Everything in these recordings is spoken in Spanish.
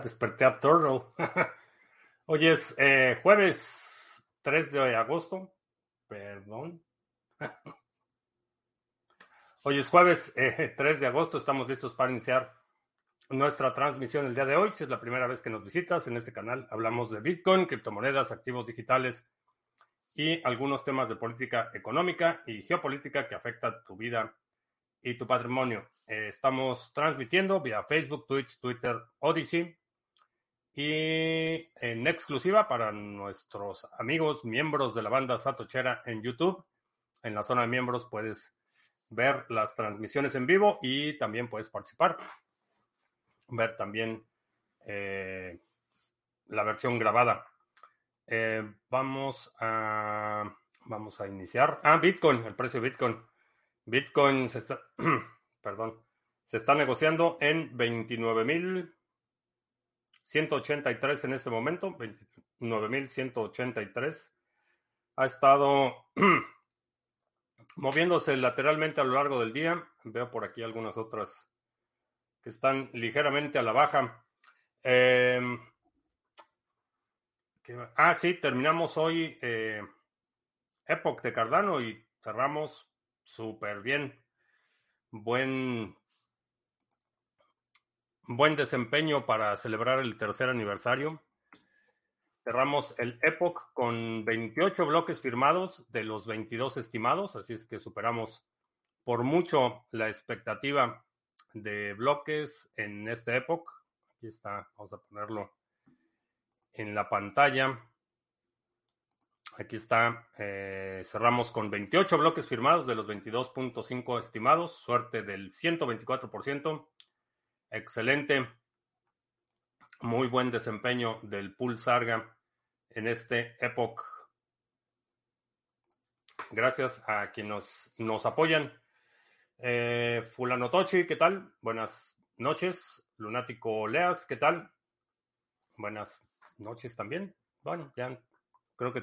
Desperté a Turtle. Hoy es eh, jueves 3 de agosto. Perdón. Hoy es jueves eh, 3 de agosto. Estamos listos para iniciar nuestra transmisión el día de hoy. Si es la primera vez que nos visitas en este canal, hablamos de Bitcoin, criptomonedas, activos digitales y algunos temas de política económica y geopolítica que afectan tu vida y tu patrimonio. Eh, estamos transmitiendo vía Facebook, Twitch, Twitter, Odyssey y en exclusiva para nuestros amigos miembros de la banda Satochera en YouTube. En la zona de miembros puedes ver las transmisiones en vivo y también puedes participar. Ver también eh, la versión grabada. Eh, vamos a vamos a iniciar. Ah, Bitcoin, el precio de Bitcoin. Bitcoin se está, perdón, se está negociando en 29.183 en este momento, 29.183. Ha estado moviéndose lateralmente a lo largo del día. Veo por aquí algunas otras que están ligeramente a la baja. Eh, ah, sí, terminamos hoy eh, Epoch de Cardano y cerramos súper bien. Buen, buen desempeño para celebrar el tercer aniversario. Cerramos el Epoch con 28 bloques firmados de los 22 estimados, así es que superamos por mucho la expectativa de bloques en este Epoch. Aquí está, vamos a ponerlo en la pantalla. Aquí está, eh, cerramos con 28 bloques firmados de los 22.5 estimados, suerte del 124%. Excelente, muy buen desempeño del pool Sarga en este Epoch. Gracias a quienes nos, apoyan. Eh, Fulano Tochi, ¿qué tal? Buenas noches. Lunático Leas, ¿qué tal? Buenas noches también. Bueno, ya creo que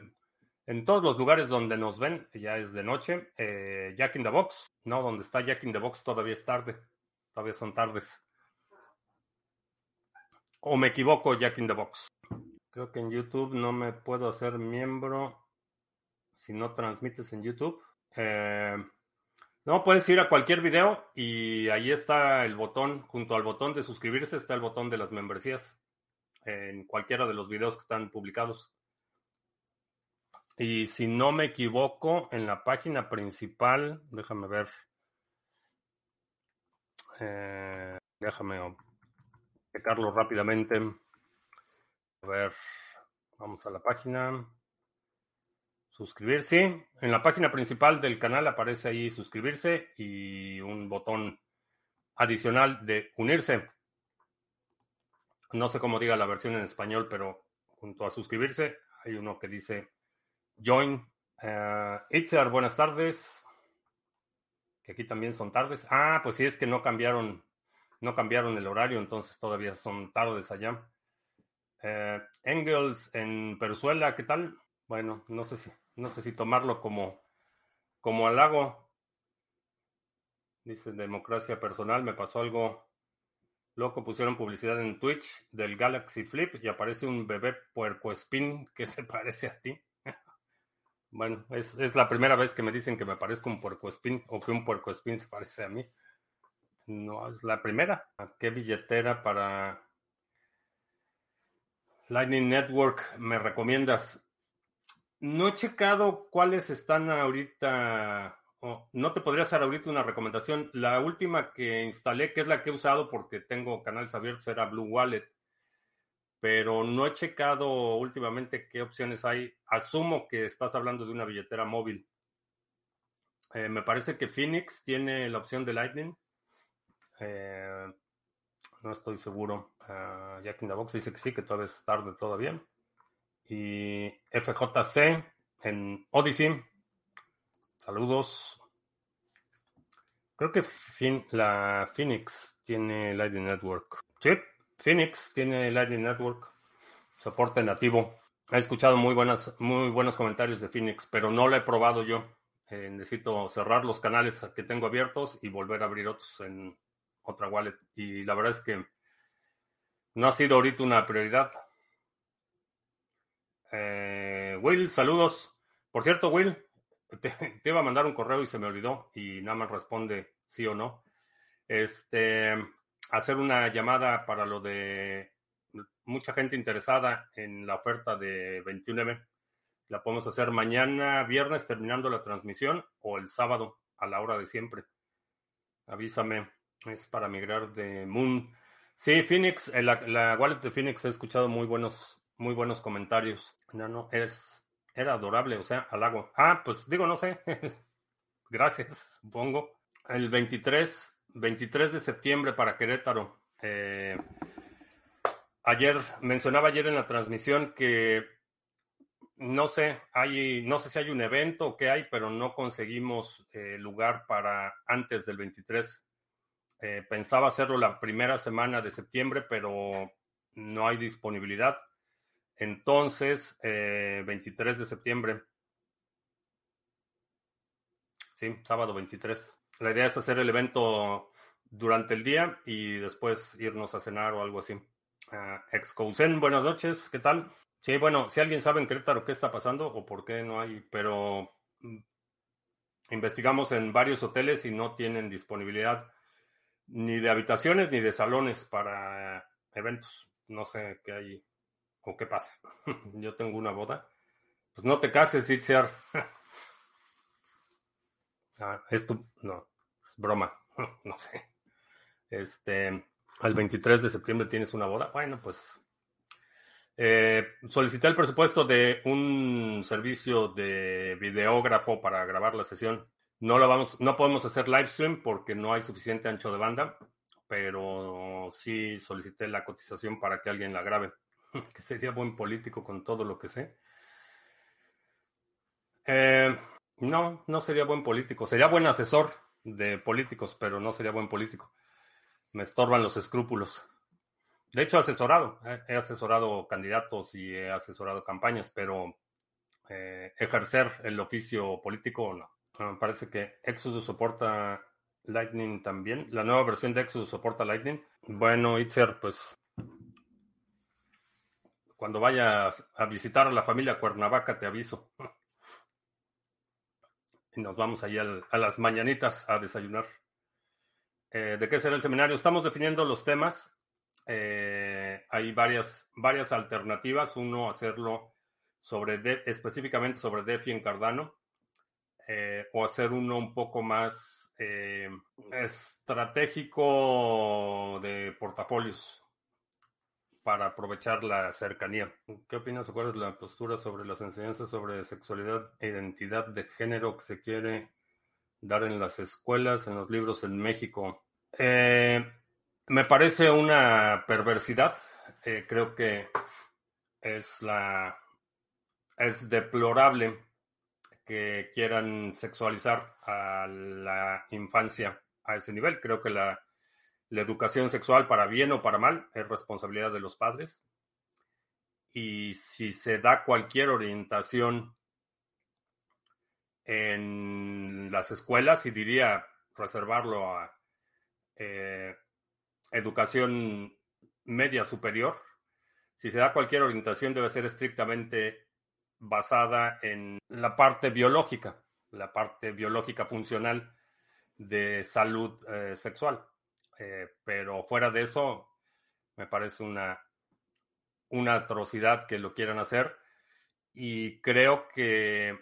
en todos los lugares donde nos ven, ya es de noche. Eh, Jack in the Box, no, donde está Jack in the Box todavía es tarde. Todavía son tardes. O me equivoco, Jack in the Box. Creo que en YouTube no me puedo hacer miembro si no transmites en YouTube. Eh, no, puedes ir a cualquier video y ahí está el botón, junto al botón de suscribirse está el botón de las membresías en cualquiera de los videos que están publicados. Y si no me equivoco, en la página principal, déjame ver. Eh, déjame checarlo rápidamente. A ver, vamos a la página. Suscribirse. En la página principal del canal aparece ahí suscribirse y un botón adicional de unirse. No sé cómo diga la versión en español, pero junto a suscribirse hay uno que dice Join. Uh, Itzer, buenas tardes. Que aquí también son tardes. Ah, pues sí, es que no cambiaron, no cambiaron el horario, entonces todavía son tardes allá. Uh, Engels en Peruzuela, ¿qué tal? Bueno, no sé si, no sé si tomarlo como, como halago. Dice democracia personal, me pasó algo loco. Pusieron publicidad en Twitch del Galaxy Flip y aparece un bebé puerco spin que se parece a ti. Bueno, es, la primera vez que me dicen que me parezco un puercoespín o que un puercoespín se parece a mí. No, es la primera. qué billetera para Lightning Network me recomiendas? No he checado cuáles están ahorita. no te podría hacer ahorita una recomendación. La última que instalé, que es la que he usado porque tengo canales abiertos, era Blue Wallet pero no he checado últimamente qué opciones hay. Asumo que estás hablando de una billetera móvil. Eh, me parece que Phoenix tiene la opción de Lightning. Eh, no estoy seguro. Uh, Jack in the Box dice que sí, que todavía es tarde todavía. Y FJC en Odyssey. Saludos. Creo que la Phoenix tiene Lightning Network. Sí, Phoenix tiene Lightning Network, soporte nativo. He escuchado muy, buenas, muy buenos comentarios de Phoenix, pero no lo he probado yo. Eh, necesito cerrar los canales que tengo abiertos y volver a abrir otros en otra wallet. Y la verdad es que no ha sido ahorita una prioridad. Eh, Will, saludos. Por cierto, Will, te, iba a mandar un correo y se me olvidó y nada más responde sí o no. Este, hacer una llamada para lo de mucha gente interesada en la oferta de 21M. La podemos hacer mañana, viernes, terminando la transmisión, o el sábado, a la hora de siempre. Avísame, es para migrar de Moon. Sí, Phoenix, eh, la, wallet de Phoenix he escuchado muy buenos, muy buenos comentarios. No, no, es, era adorable, o sea, al agua. Ah, pues digo, no sé. Gracias, supongo. El 23, 23 de septiembre para Querétaro. Eh, ayer, mencionaba ayer en la transmisión que no sé, hay, no sé si hay un evento o qué hay, pero no conseguimos eh, lugar para antes del 23. Eh, pensaba hacerlo la primera semana de septiembre, pero no hay disponibilidad. Entonces, 23 de septiembre. Sí, sábado 23. La idea es hacer el evento durante el día y después irnos a cenar o algo así. Uh, buenas noches, ¿qué tal? Sí, bueno, si alguien sabe en Querétaro qué está pasando o por qué no hay, pero mm, investigamos en varios hoteles y no tienen disponibilidad ni de habitaciones ni de salones para eventos. No sé qué hay o qué pasa. Yo tengo una boda. Pues no te cases, Itziar. ah, esto, no, es broma. no sé. Este, al 23 de septiembre tienes una boda. Bueno, pues eh, solicité el presupuesto de un servicio de videógrafo para grabar la sesión. No lo vamos, no podemos hacer live stream porque no hay suficiente ancho de banda, pero sí solicité la cotización para que alguien la grabe, que sería buen político con todo lo que sé. Eh, no, no sería buen político. Sería buen asesor de políticos, pero no sería buen político me estorban los escrúpulos. De hecho, he asesorado, he asesorado candidatos y he asesorado campañas, pero eh, ejercer el oficio político no. Parece que Exodus soporta Lightning también. La nueva versión de Exodus soporta Lightning. Bueno, Itzer, pues cuando vayas a visitar a la familia Cuernavaca te aviso. Y nos vamos ahí a las mañanitas a desayunar. Eh, ¿De qué será el seminario? Estamos definiendo los temas. Eh, hay varias, varias alternativas. Uno, hacerlo sobre específicamente sobre DeFi en Cardano. Eh, o hacer uno un poco más estratégico de portafolios para aprovechar la cercanía. ¿Qué opinas o cuál es la postura sobre las enseñanzas sobre sexualidad e identidad de género que se quiere dar en las escuelas, en los libros en México. Eh, me parece una perversidad. Eh, creo que es la es deplorable que quieran sexualizar a la infancia a ese nivel. Creo que la, educación sexual, para bien o para mal, es responsabilidad de los padres. Y si se da cualquier orientación en las escuelas y diría reservarlo a eh, educación media superior. Si se da cualquier orientación debe ser estrictamente basada en la parte biológica, la parte biológica funcional de salud eh, sexual. Eh, pero fuera de eso, me parece una, una atrocidad que lo quieran hacer y creo que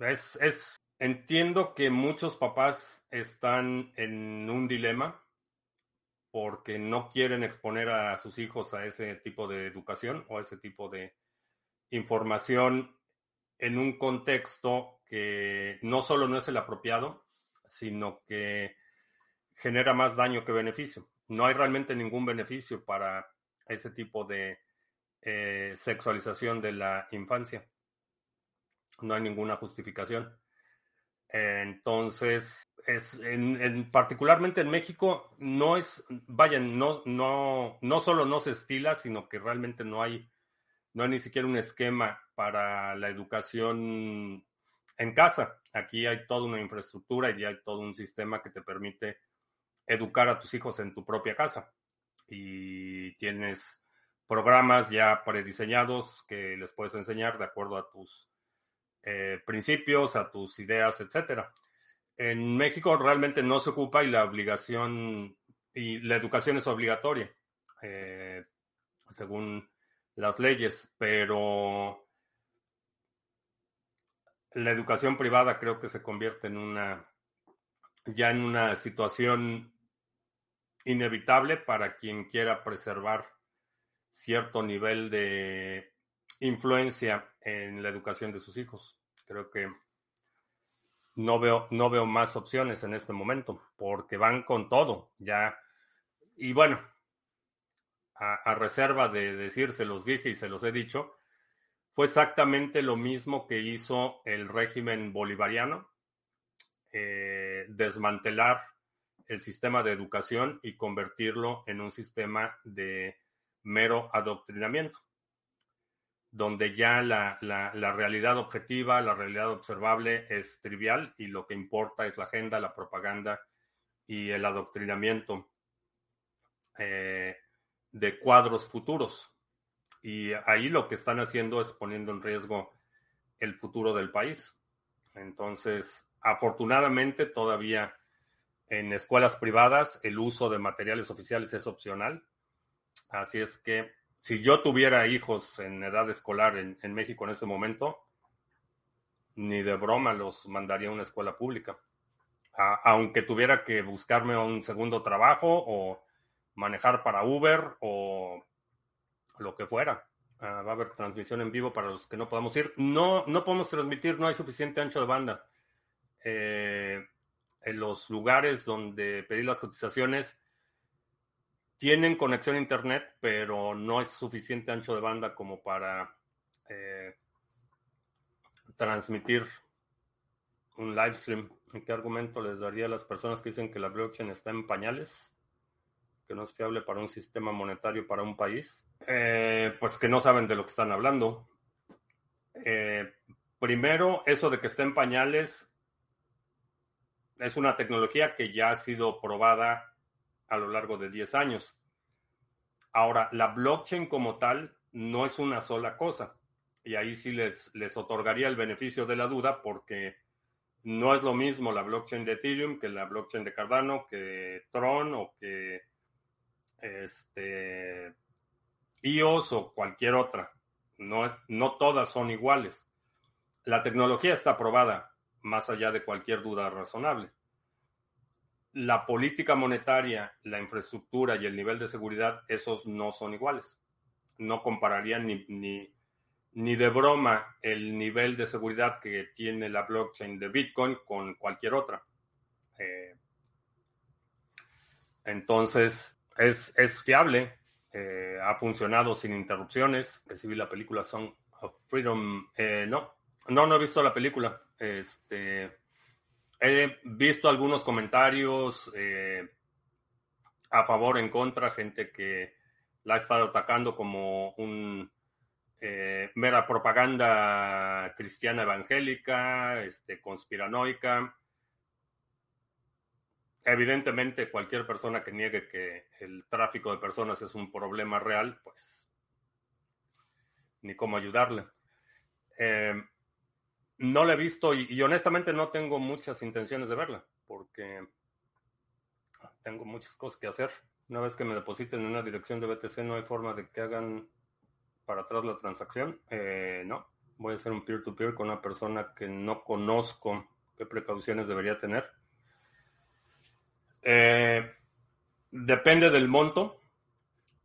es, entiendo que muchos papás están en un dilema porque no quieren exponer a sus hijos a ese tipo de educación o a ese tipo de información en un contexto que no solo no es el apropiado, sino que genera más daño que beneficio. No hay realmente ningún beneficio para ese tipo de eh, sexualización de la infancia no hay ninguna justificación. Entonces, es en, particularmente en México, no es, vayan, no, no, no solo no se estila, sino que realmente no hay, no hay ni siquiera un esquema para la educación en casa. Aquí hay toda una infraestructura y hay todo un sistema que te permite educar a tus hijos en tu propia casa. Y tienes programas ya prediseñados que les puedes enseñar de acuerdo a tus eh, principios, a tus ideas, etcétera. En México realmente no se ocupa y la obligación y la educación es obligatoria, eh, según las leyes, pero la educación privada creo que se convierte en una ya en una situación inevitable para quien quiera preservar cierto nivel de influencia en la educación de sus hijos. Creo que no veo, no veo más opciones en este momento, porque van con todo, ya. Y bueno, a, reserva de decir, se los dije y se los he dicho, fue exactamente lo mismo que hizo el régimen bolivariano, eh, desmantelar el sistema de educación y convertirlo en un sistema de mero adoctrinamiento, donde ya la, realidad objetiva, la realidad observable es trivial y lo que importa es la agenda, la propaganda y el adoctrinamiento eh, de cuadros futuros. Y ahí lo que están haciendo es poniendo en riesgo el futuro del país. Entonces, afortunadamente todavía en escuelas privadas el uso de materiales oficiales es opcional. Así es que si yo tuviera hijos en edad escolar en, México en ese momento, ni de broma los mandaría a una escuela pública. aunque tuviera que buscarme un segundo trabajo o manejar para Uber o lo que fuera. Ah, va a haber transmisión en vivo para los que no podamos ir. No, no podemos transmitir, no hay suficiente ancho de banda. Eh, en los lugares donde pedí las cotizaciones tienen conexión a internet, pero no es suficiente ancho de banda como para eh, transmitir un live stream. ¿En qué argumento les daría a las personas que dicen que la blockchain está en pañales? Que no es fiable para un sistema monetario para un país. Eh, pues que no saben de lo que están hablando. Eh, primero, eso de que está en pañales es una tecnología que ya ha sido probada a lo largo de 10 años. Ahora, la blockchain como tal no es una sola cosa. Y ahí sí les, les otorgaría el beneficio de la duda porque no es lo mismo la blockchain de Ethereum que la blockchain de Cardano, que Tron o que este, iOS o cualquier otra. No, no todas son iguales. La tecnología está aprobada más allá de cualquier duda razonable la política monetaria, la infraestructura y el nivel de seguridad, esos no son iguales. No compararían ni, ni, de broma el nivel de seguridad que tiene la blockchain de Bitcoin con cualquier otra. Eh, entonces, es, es fiable, eh, ha funcionado sin interrupciones. Recibí la película Song of Freedom. Eh, no, no, no he visto la película. Este, He visto algunos comentarios eh, a favor, en contra, gente que la ha estado atacando como un eh, mera propaganda cristiana evangélica, este, conspiranoica. Evidentemente, cualquier persona que niegue que el tráfico de personas es un problema real, pues ni cómo ayudarle. Eh, no la he visto y, honestamente no tengo muchas intenciones de verla porque tengo muchas cosas que hacer. Una vez que me depositen en una dirección de BTC no hay forma de que hagan para atrás la transacción. Eh, no, voy a hacer un peer-to-peer con una persona que no conozco qué precauciones debería tener. Eh, depende del monto.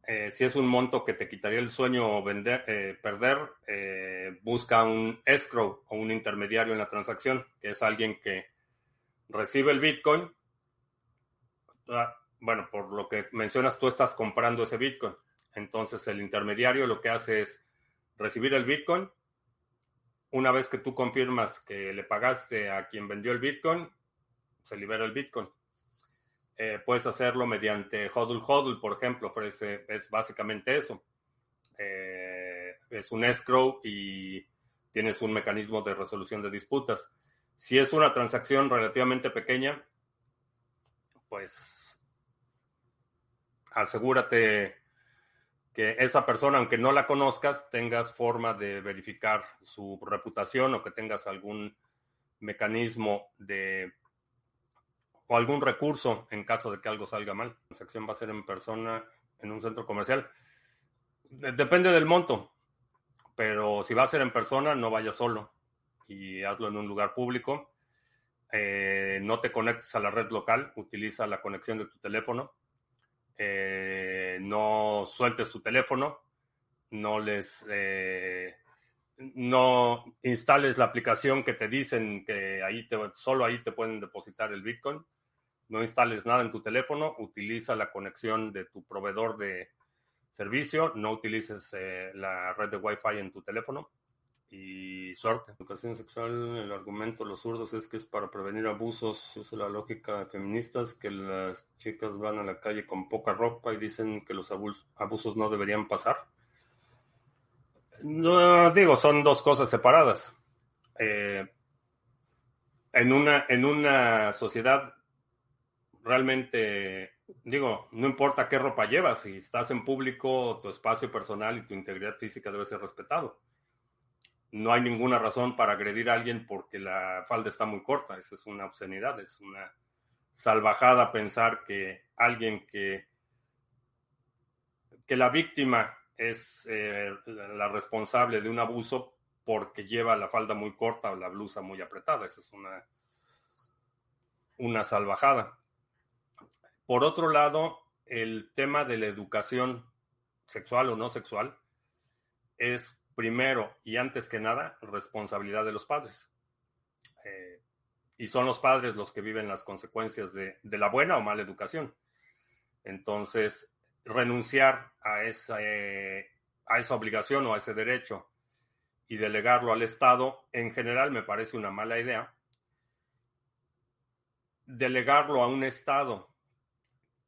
Eh, si es un monto que te quitaría el sueño vender, eh, perder, eh, busca un escrow o un intermediario en la transacción, que es alguien que recibe el Bitcoin. Ah, bueno, por lo que mencionas, tú estás comprando ese Bitcoin. Entonces el intermediario lo que hace es recibir el Bitcoin. Una vez que tú confirmas que le pagaste a quien vendió el Bitcoin, se libera el Bitcoin. Eh, puedes hacerlo mediante HODL HODL, por ejemplo, ofrece, es básicamente eso. Eh, es un escrow y tienes un mecanismo de resolución de disputas. Si es una transacción relativamente pequeña, pues asegúrate que esa persona, aunque no la conozcas, tengas forma de verificar su reputación o que tengas algún mecanismo de o algún recurso en caso de que algo salga mal. La transacción va a ser en persona en un centro comercial. Depende del monto, pero si va a ser en persona, no vaya solo y hazlo en un lugar público. Eh, no te conectes a la red local, utiliza la conexión de tu teléfono. Eh, no sueltes tu teléfono, no les eh, no instales la aplicación que te dicen que ahí te, solo ahí te pueden depositar el Bitcoin. No instales nada en tu teléfono, utiliza la conexión de tu proveedor de servicio, no utilices la red de Wi-Fi en tu teléfono y suerte. Educación sexual, el argumento de los zurdos es que es para prevenir abusos. es la lógica de feministas que las chicas van a la calle con poca ropa y dicen que los abusos no deberían pasar. No, digo, son dos cosas separadas. Eh, en, una, en una sociedad realmente, digo, no importa qué ropa llevas, si estás en público, tu espacio personal y tu integridad física debe ser respetado no hay ninguna razón para agredir a alguien porque la falda está muy corta. Esa es una obscenidad, es una salvajada pensar que alguien que, que la víctima es eh, la responsable de un abuso porque lleva la falda muy corta o la blusa muy apretada. Esa es una, una salvajada. Por otro lado, el tema de la educación sexual o no sexual es primero y antes que nada, responsabilidad de los padres. Eh, y son los padres los que viven las consecuencias de, la buena o mala educación. Entonces, renunciar a esa, a esa obligación o a ese derecho y delegarlo al Estado, en general me parece una mala idea. Delegarlo a un Estado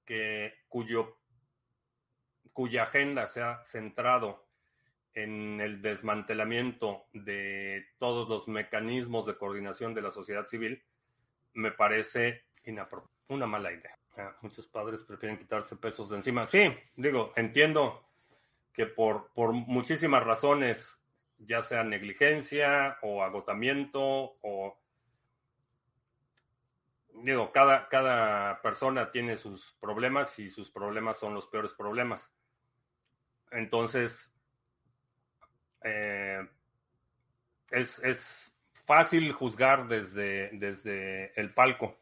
que, cuyo, cuya agenda sea centrado en el desmantelamiento de todos los mecanismos de coordinación de la sociedad civil, me parece una mala idea. Muchos padres prefieren quitarse pesos de encima. Sí, digo, entiendo que por, por muchísimas razones, ya sea negligencia o agotamiento o... Digo, cada, cada persona tiene sus problemas y sus problemas son los peores problemas. Entonces, eh, es, fácil juzgar desde, desde el palco.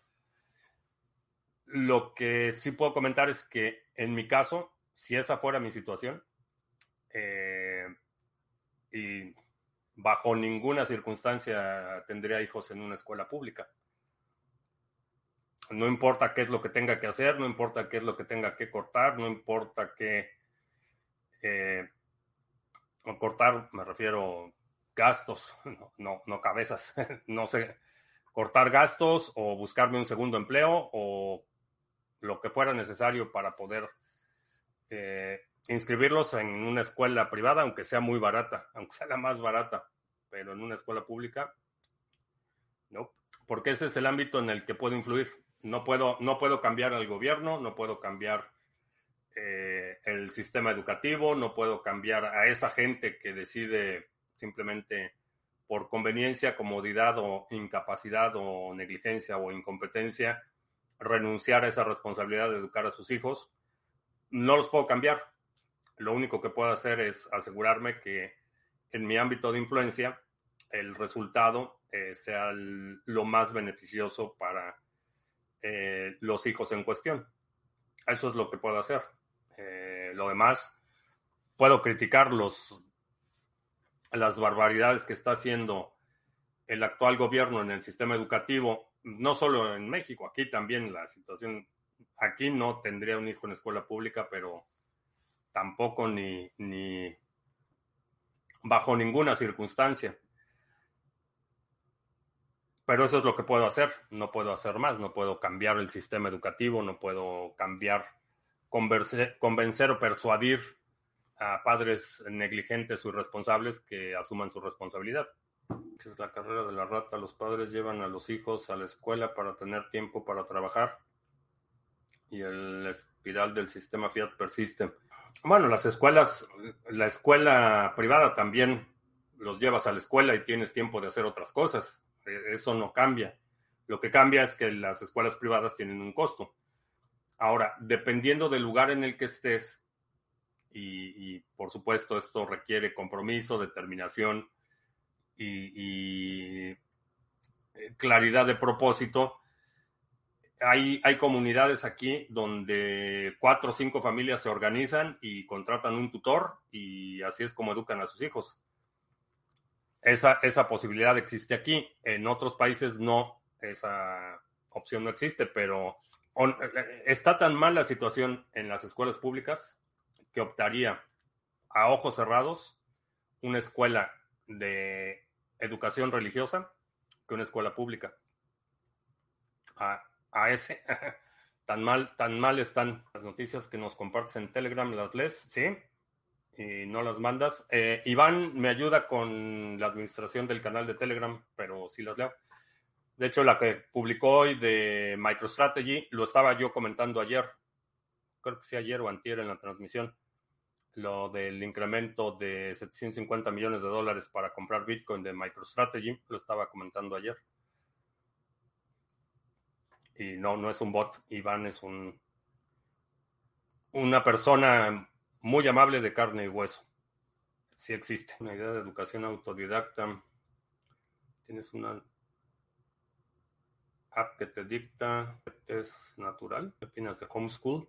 Lo que sí puedo comentar es que en mi caso, si esa fuera mi situación, eh, y bajo ninguna circunstancia tendría hijos en una escuela pública. No importa qué es lo que tenga que hacer, no importa qué es lo que tenga que cortar, no importa qué eh, cortar, me refiero gastos, no, no, cabezas, no sé, cortar gastos o buscarme un segundo empleo o lo que fuera necesario para poder eh, inscribirlos en una escuela privada, aunque sea muy barata, aunque sea la más barata, pero en una escuela pública, no, porque ese es el ámbito en el que puedo influir. No puedo, no puedo cambiar al gobierno, no puedo cambiar eh, el sistema educativo, no puedo cambiar a esa gente que decide simplemente por conveniencia, comodidad o incapacidad o negligencia o incompetencia renunciar a esa responsabilidad de educar a sus hijos. No los puedo cambiar. Lo único que puedo hacer es asegurarme que en mi ámbito de influencia el resultado eh, sea lo más beneficioso para eh, los hijos en cuestión. Eso es lo que puedo hacer. Eh, lo demás, puedo criticar los, las barbaridades que está haciendo el actual gobierno en el sistema educativo, no solo en México, aquí también la situación, aquí no tendría un hijo en escuela pública, pero tampoco ni, ni bajo ninguna circunstancia. Pero eso es lo que puedo hacer, no puedo hacer más, no puedo cambiar el sistema educativo, no puedo cambiar convencer o persuadir a padres negligentes o irresponsables que asuman su responsabilidad. Es la carrera de la rata. Los padres llevan a los hijos a la escuela para tener tiempo para trabajar y el espiral del sistema Fiat persiste. Bueno, las escuelas, la escuela privada también los llevas a la escuela y tienes tiempo de hacer otras cosas. E, eso no cambia. Lo que cambia es que las escuelas privadas tienen un costo. Ahora, dependiendo del lugar en el que estés, y, por supuesto esto requiere compromiso, determinación y, y claridad de propósito, hay, hay comunidades aquí donde cuatro o cinco familias se organizan y contratan un tutor y así es como educan a sus hijos. Esa, esa posibilidad existe aquí. En otros países no, esa opción no existe, pero está tan mal la situación en las escuelas públicas que optaría a ojos cerrados una escuela de educación religiosa que una escuela pública. A, a ese. tan mal, tan mal están las noticias que nos compartes en Telegram, las lees, ¿sí? Y no las mandas. Eh, Iván me ayuda con la administración del canal de Telegram, pero sí las leo. De hecho, la que publicó hoy de MicroStrategy lo estaba yo comentando ayer. Creo que sí ayer o antier en la transmisión. Lo del incremento de 750 millones de dólares para comprar Bitcoin de MicroStrategy. Lo estaba comentando ayer. Y no, no es un bot. Iván es un una persona muy amable de carne y hueso. Sí existe. Una idea de educación autodidacta. Tienes una app que te dicta es natural. ¿Qué opinas de homeschool?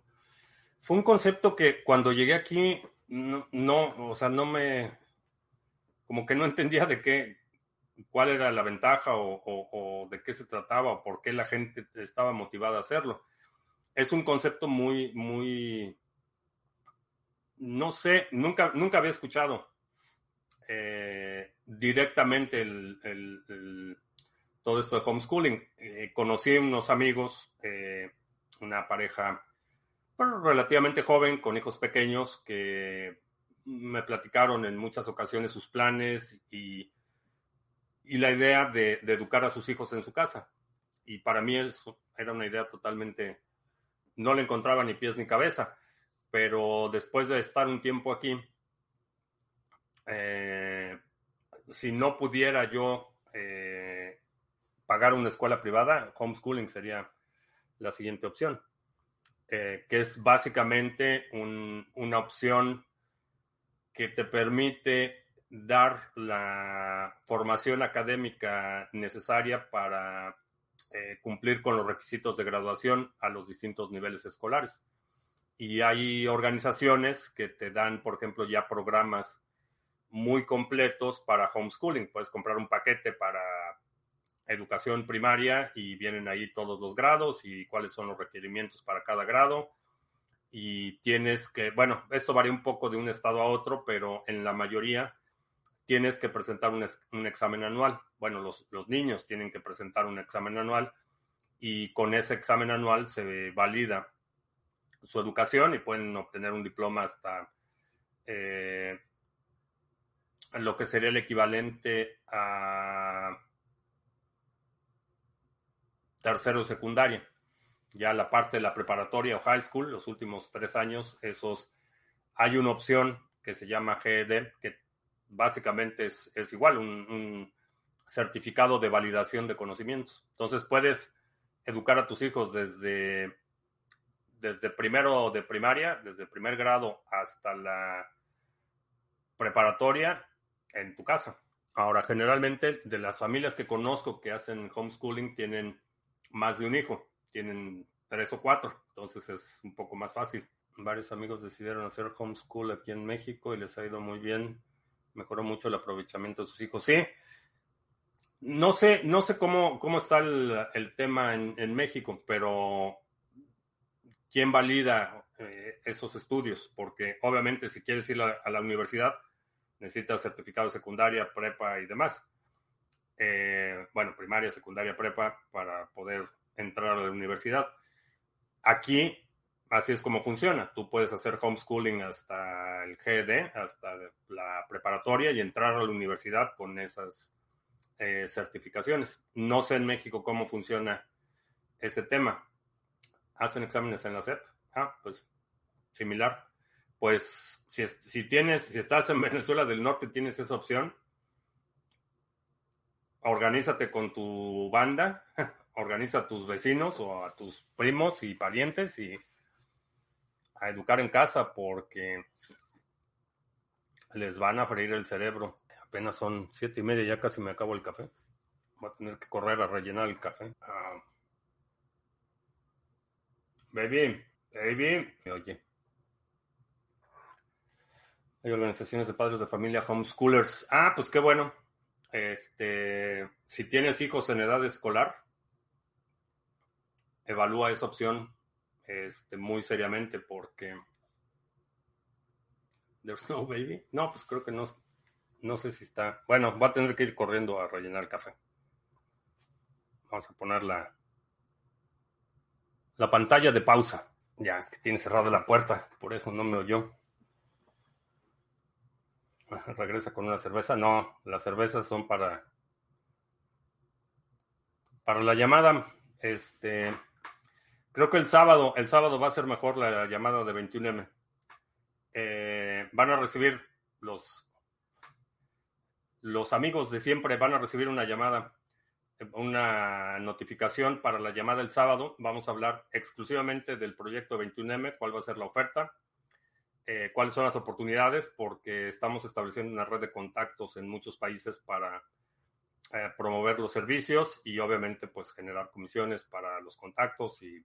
Fue un concepto que cuando llegué aquí no, o sea, no me, como que no entendía de qué, cuál era la ventaja o, de qué se trataba o por qué la gente estaba motivada a hacerlo. Es un concepto muy, muy, no sé, nunca, nunca había escuchado eh, directamente el, todo esto de homeschooling. Eh, conocí unos amigos, eh, una pareja relativamente joven, con hijos pequeños, que me platicaron en muchas ocasiones sus planes y y la idea de, educar a sus hijos en su casa. Y para mí eso era una idea totalmente, no le encontraba ni pies ni cabeza, pero después de estar un tiempo aquí, eh, si no pudiera yo eh, pagar una escuela privada, homeschooling sería la siguiente opción, eh, que es básicamente una opción que te permite dar la formación académica necesaria para cumplir con los requisitos de graduación a los distintos niveles escolares. Y hay organizaciones que te dan, por ejemplo, ya programas muy completos para homeschooling. Puedes comprar un paquete para educación primaria y vienen ahí todos los grados y cuáles son los requerimientos para cada grado. Y tienes que, bueno, esto varía un poco de un estado a otro, pero en la mayoría tienes que presentar un, examen anual. Bueno, los, niños tienen que presentar un examen anual y con ese examen anual se valida su educación y pueden obtener un diploma hasta eh, lo que sería el equivalente a tercero de secundaria. Ya la parte de la preparatoria o high school, los últimos tres años, esos hay una opción que se llama GED, que básicamente es, igual, un, certificado de validación de conocimientos. Entonces puedes educar a tus hijos desde, desde primero de primaria, desde primer grado hasta la preparatoria en tu casa. Ahora, generalmente de las familias que conozco que hacen homeschooling tienen más de un hijo, tienen tres o cuatro, entonces es un poco más fácil. Varios amigos decidieron hacer homeschool aquí en México y les ha ido muy bien mejoró mucho el aprovechamiento de sus hijos. Sí, no sé, no sé cómo, cómo está el, tema en, México, pero ¿quién valida eh, esos estudios? Porque obviamente si quieres ir a, la universidad, necesitas certificado de secundaria, prepa y demás. Eh, bueno, primaria, secundaria, prepa, para poder entrar a la universidad. Aquí así es como funciona. Tú puedes hacer homeschooling hasta el GED, hasta la preparatoria y entrar a la universidad con esas eh, certificaciones. No sé en México cómo funciona ese tema. Hacen exámenes en la SEP. Ah, pues similar. Pues si, si tienes, si estás en Venezuela del Norte, tienes esa opción. Organízate con tu banda, organiza a tus vecinos o a tus primos y parientes y a educar en casa porque les van a freír el cerebro. Apenas son siete y media, ya casi me acabo el café. Voy a tener que correr a rellenar el café. Ah. Baby, baby, oye. Hay organizaciones de padres de familia, homeschoolers. Ah, pues qué bueno. Este, si tienes hijos en edad escolar, evalúa esa opción este, muy seriamente porque There's no baby. No, pues creo que no, no sé si está. Bueno, va a tener que ir corriendo a rellenar el café. Vamos a poner la, la pantalla de pausa. Ya, es que tiene cerrada la puerta, por eso no me oyó. Regresa con una cerveza. No, las cervezas son para. Para la llamada. Este. Creo que el sábado, el sábado va a ser mejor la llamada de 21M. Eh, van a recibir los, los amigos de siempre, van a recibir una llamada, una notificación para la llamada el sábado. Vamos a hablar exclusivamente del proyecto 21M, cuál va a ser la oferta, eh, cuáles son las oportunidades, porque estamos estableciendo una red de contactos en muchos países para eh, promover los servicios y obviamente pues generar comisiones para los contactos y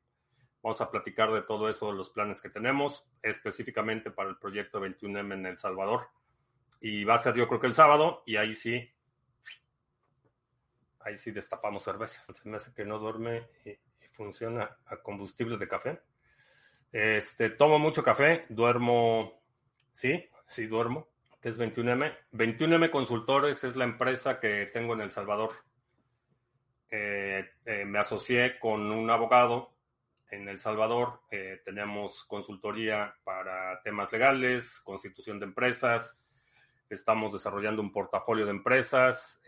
Vamos a platicar de todo eso, los planes que tenemos, específicamente para el proyecto 21M en El Salvador. Y va a ser yo creo que el sábado, y ahí sí, ahí sí destapamos cerveza. Se me hace que no duerme y, funciona a combustible de café. Este, tomo mucho café, duermo, sí, sí duermo, que es 21M. 21M Consultores es la empresa que tengo en El Salvador. Eh, eh, me asocié con un abogado en El Salvador eh, tenemos consultoría para temas legales, constitución de empresas, estamos desarrollando un portafolio de empresas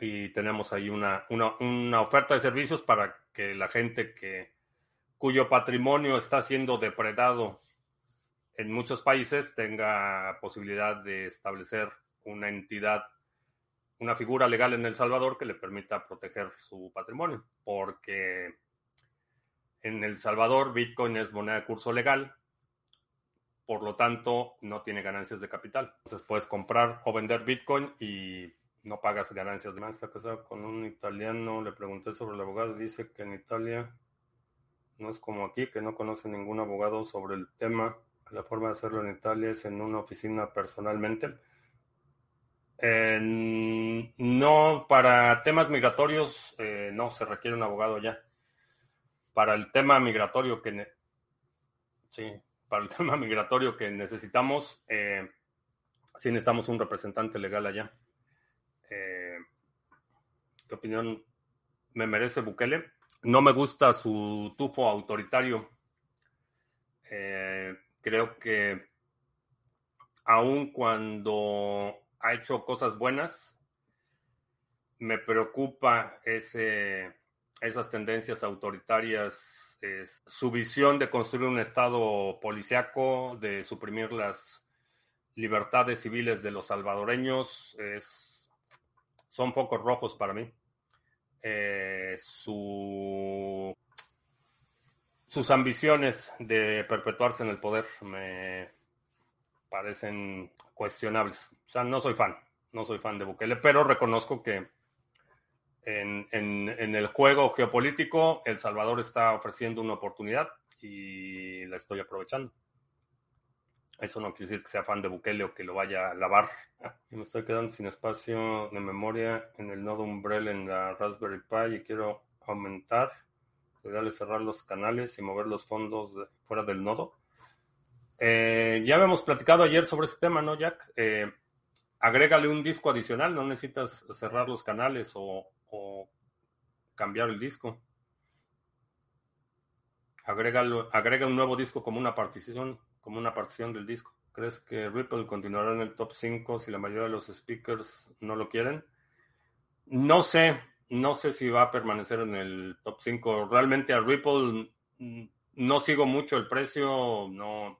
y tenemos ahí una, una, oferta de servicios para que la gente que cuyo patrimonio está siendo depredado en muchos países tenga posibilidad de establecer una entidad una figura legal en El Salvador que le permita proteger su patrimonio, porque en El Salvador Bitcoin es moneda de curso legal, por lo tanto no tiene ganancias de capital. Entonces puedes comprar o vender Bitcoin y no pagas ganancias de más. Está casado con un italiano, le pregunté sobre el abogado, dice que en Italia no es como aquí, que no conoce ningún abogado sobre el tema. La forma de hacerlo en Italia es en una oficina personalmente. no, para temas migratorios eh, no se requiere un abogado ya. Para el tema migratorio que sí, para el tema migratorio que necesitamos, eh, sí necesitamos un representante legal allá. Eh, ¿Qué opinión me merece Bukele? No me gusta su tufo autoritario. creo que aun cuando ha hecho cosas buenas. Me preocupa ese, esas tendencias autoritarias, su visión de construir un Estado policiaco, de suprimir las libertades civiles de los salvadoreños, es, son focos rojos para mí. Eh, su, sus ambiciones de perpetuarse en el poder me, parecen cuestionables. O sea, no soy fan, no soy fan de Bukele, pero reconozco que en, el juego geopolítico El Salvador está ofreciendo una oportunidad y la estoy aprovechando. Eso no quiere decir que sea fan de Bukele o que lo vaya a lavar. me estoy quedando sin espacio de memoria en el nodo Umbrella en la Raspberry Pi y quiero aumentar, darle cerrar los canales y mover los fondos fuera del nodo. Eh, ya habíamos platicado ayer sobre ese tema, ¿no, Jack? Eh, agrégale un disco adicional, no necesitas cerrar los canales o, cambiar el disco. Agrega, agrega un nuevo disco como una partición, como una partición del disco. ¿Crees que Ripple continuará en el top 5 si la mayoría de los speakers no lo quieren? No sé, no sé si va a permanecer en el top 5. Realmente a Ripple mm, no sigo mucho el precio, no,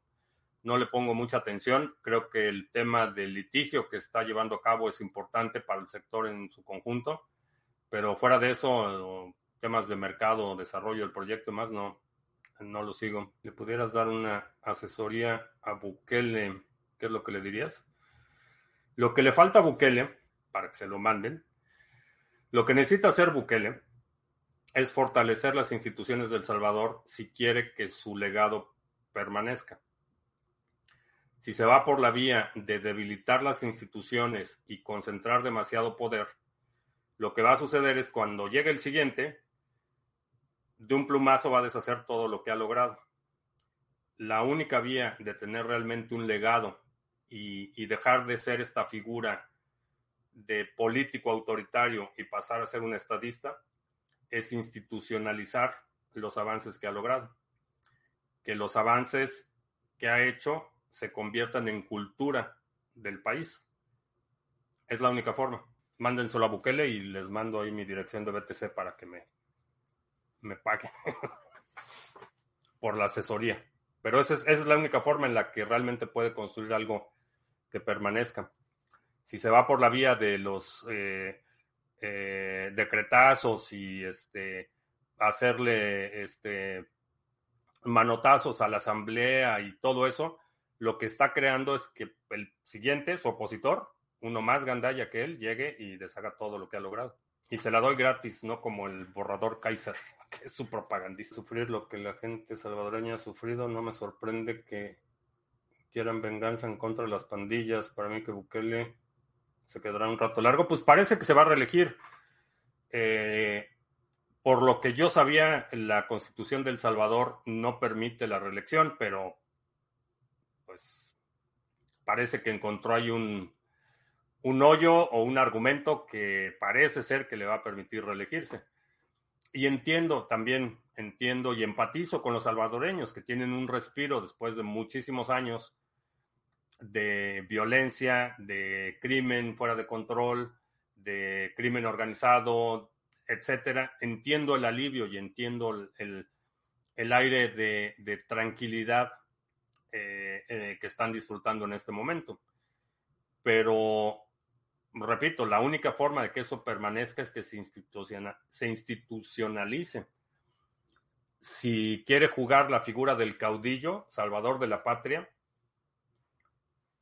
no le pongo mucha atención. Creo que el tema del litigio que está llevando a cabo es importante para el sector en su conjunto, pero fuera de eso, temas de mercado, desarrollo del proyecto y más, no, no lo sigo. ¿Le pudieras dar una asesoría a Bukele? ¿Qué es lo que le dirías? Lo que le falta a Bukele, para que se lo manden, lo que necesita hacer Bukele es fortalecer las instituciones del Salvador si quiere que su legado permanezca. Si se va por la vía de debilitar las instituciones y concentrar demasiado poder, lo que va a suceder es cuando llegue el siguiente, de un plumazo va a deshacer todo lo que ha logrado. La única vía de tener realmente un legado y, dejar de ser esta figura de político autoritario y pasar a ser un estadista es institucionalizar los avances que ha logrado. Que los avances que ha hecho se conviertan en cultura del país. Es la única forma. Mándenselo a Bukele y les mando ahí mi dirección de BTC para que me, me paguen por la asesoría. Pero esa es, la única forma en la que realmente puede construir algo que permanezca. Si se va por la vía de los eh, eh, decretazos y este, hacerle este, manotazos a la asamblea y todo eso, lo que está creando es que el siguiente, su opositor, uno más gandalla que él, llegue y deshaga todo lo que ha logrado. Y se la doy gratis, no como el borrador Kaiser, que es su propagandista. Sufrir lo que la gente salvadoreña ha sufrido, no me sorprende que quieran venganza en contra de las pandillas. Para mí que Bukele se quedará un rato largo. Pues parece que se va a reelegir. Eh, por lo que yo sabía, la constitución del Salvador no permite la reelección, pero parece que encontró ahí un, un hoyo o un argumento que parece ser que le va a permitir reelegirse. Y entiendo también, entiendo y empatizo con los salvadoreños que tienen un respiro después de muchísimos años de violencia, de crimen fuera de control, de crimen organizado, etcétera. Entiendo el alivio y entiendo el, el, aire de, de tranquilidad eh, eh, que están disfrutando en este momento. Pero, repito, la única forma de que eso permanezca es que se, se institucionalice. Si quiere jugar la figura del caudillo, salvador de la patria,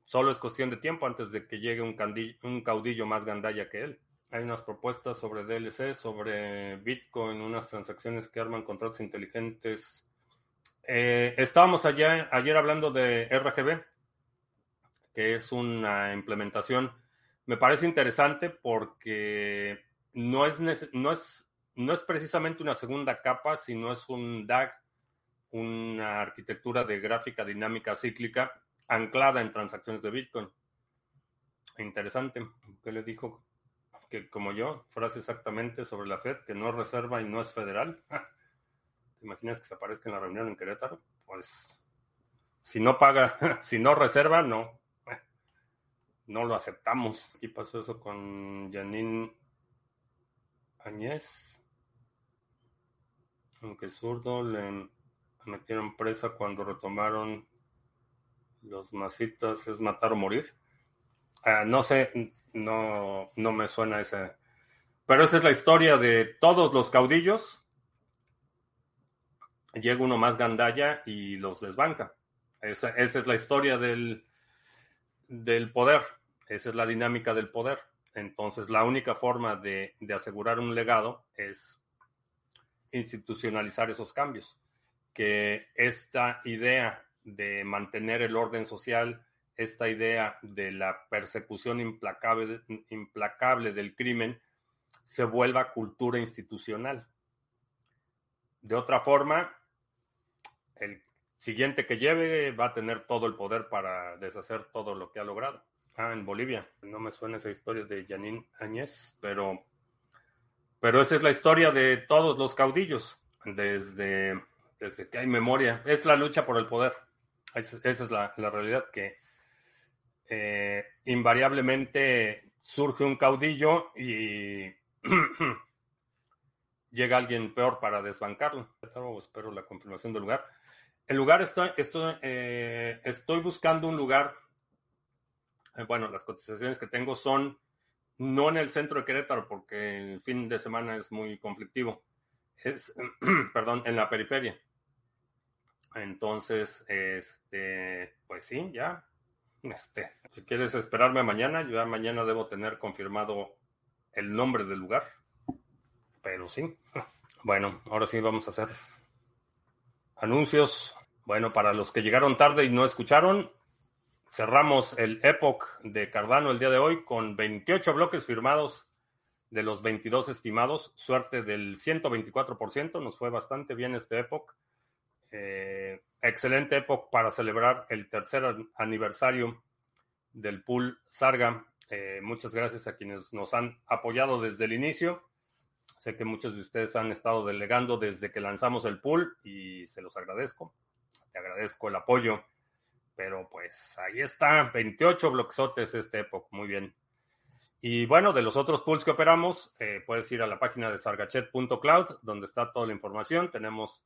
solo es cuestión de tiempo antes de que llegue un, un caudillo más gandalla que él. Hay unas propuestas sobre DLC, sobre Bitcoin, unas transacciones que arman contratos inteligentes eh, estábamos allá, ayer hablando de RGB, que es una implementación. Me parece interesante porque no es, no es, no es precisamente una segunda capa, sino es un DAG, una arquitectura de gráfica dinámica cíclica anclada en transacciones de Bitcoin. Interesante. ¿Qué le dijo? Que como yo, frase exactamente sobre la Fed, que no es reserva y no es federal. ¿Te imaginas que se aparezca en la reunión en Querétaro? Pues si no paga, si no reserva, no. No lo aceptamos. Aquí pasó eso con Janine Añez. Aunque zurdo le metieron presa cuando retomaron los masitas es matar o morir. Ah, no sé, no, no me suena ese. Pero esa es la historia de todos los caudillos llega uno más gandalla y los desbanca. Esa, es la historia del, del, poder, esa es la dinámica del poder. Entonces, la única forma de, asegurar un legado es institucionalizar esos cambios. Que esta idea de mantener el orden social, esta idea de la persecución implacable, implacable del crimen, se vuelva cultura institucional. De otra forma, el siguiente que lleve va a tener todo el poder para deshacer todo lo que ha logrado. Ah, en Bolivia. No me suena esa historia de Janine Áñez, pero, pero esa es la historia de todos los caudillos desde, desde que hay memoria. Es la lucha por el poder. esa es la, realidad que eh, invariablemente surge un caudillo y llega alguien peor para desbancarlo. espero la confirmación del lugar. El lugar está, estoy, eh, estoy buscando un lugar. Eh, bueno, las cotizaciones que tengo son no en el centro de Querétaro, porque el fin de semana es muy conflictivo. Es, perdón, en la periferia. Entonces, este, pues sí, ya. Este, si quieres esperarme mañana, yo ya mañana debo tener confirmado el nombre del lugar. Pero sí. Bueno, ahora sí vamos a hacer anuncios. Bueno, para los que llegaron tarde y no escucharon, cerramos el Epoch de Cardano el día de hoy con 28 bloques firmados de los 22 estimados. Suerte del 124%. Nos fue bastante bien este Epoch. Eh, excelente Epoch para celebrar el tercer aniversario del pool Sarga. Eh, muchas gracias a quienes nos han apoyado desde el inicio. Sé que muchos de ustedes han estado delegando desde que lanzamos el pool y se los agradezco. Te agradezco el apoyo. Pero pues ahí está, 28 bloquesotes este Epoch, muy bien. Y bueno, de los otros pools que operamos, eh, puedes ir a la página de sargachet.cloud, donde está toda la información. Tenemos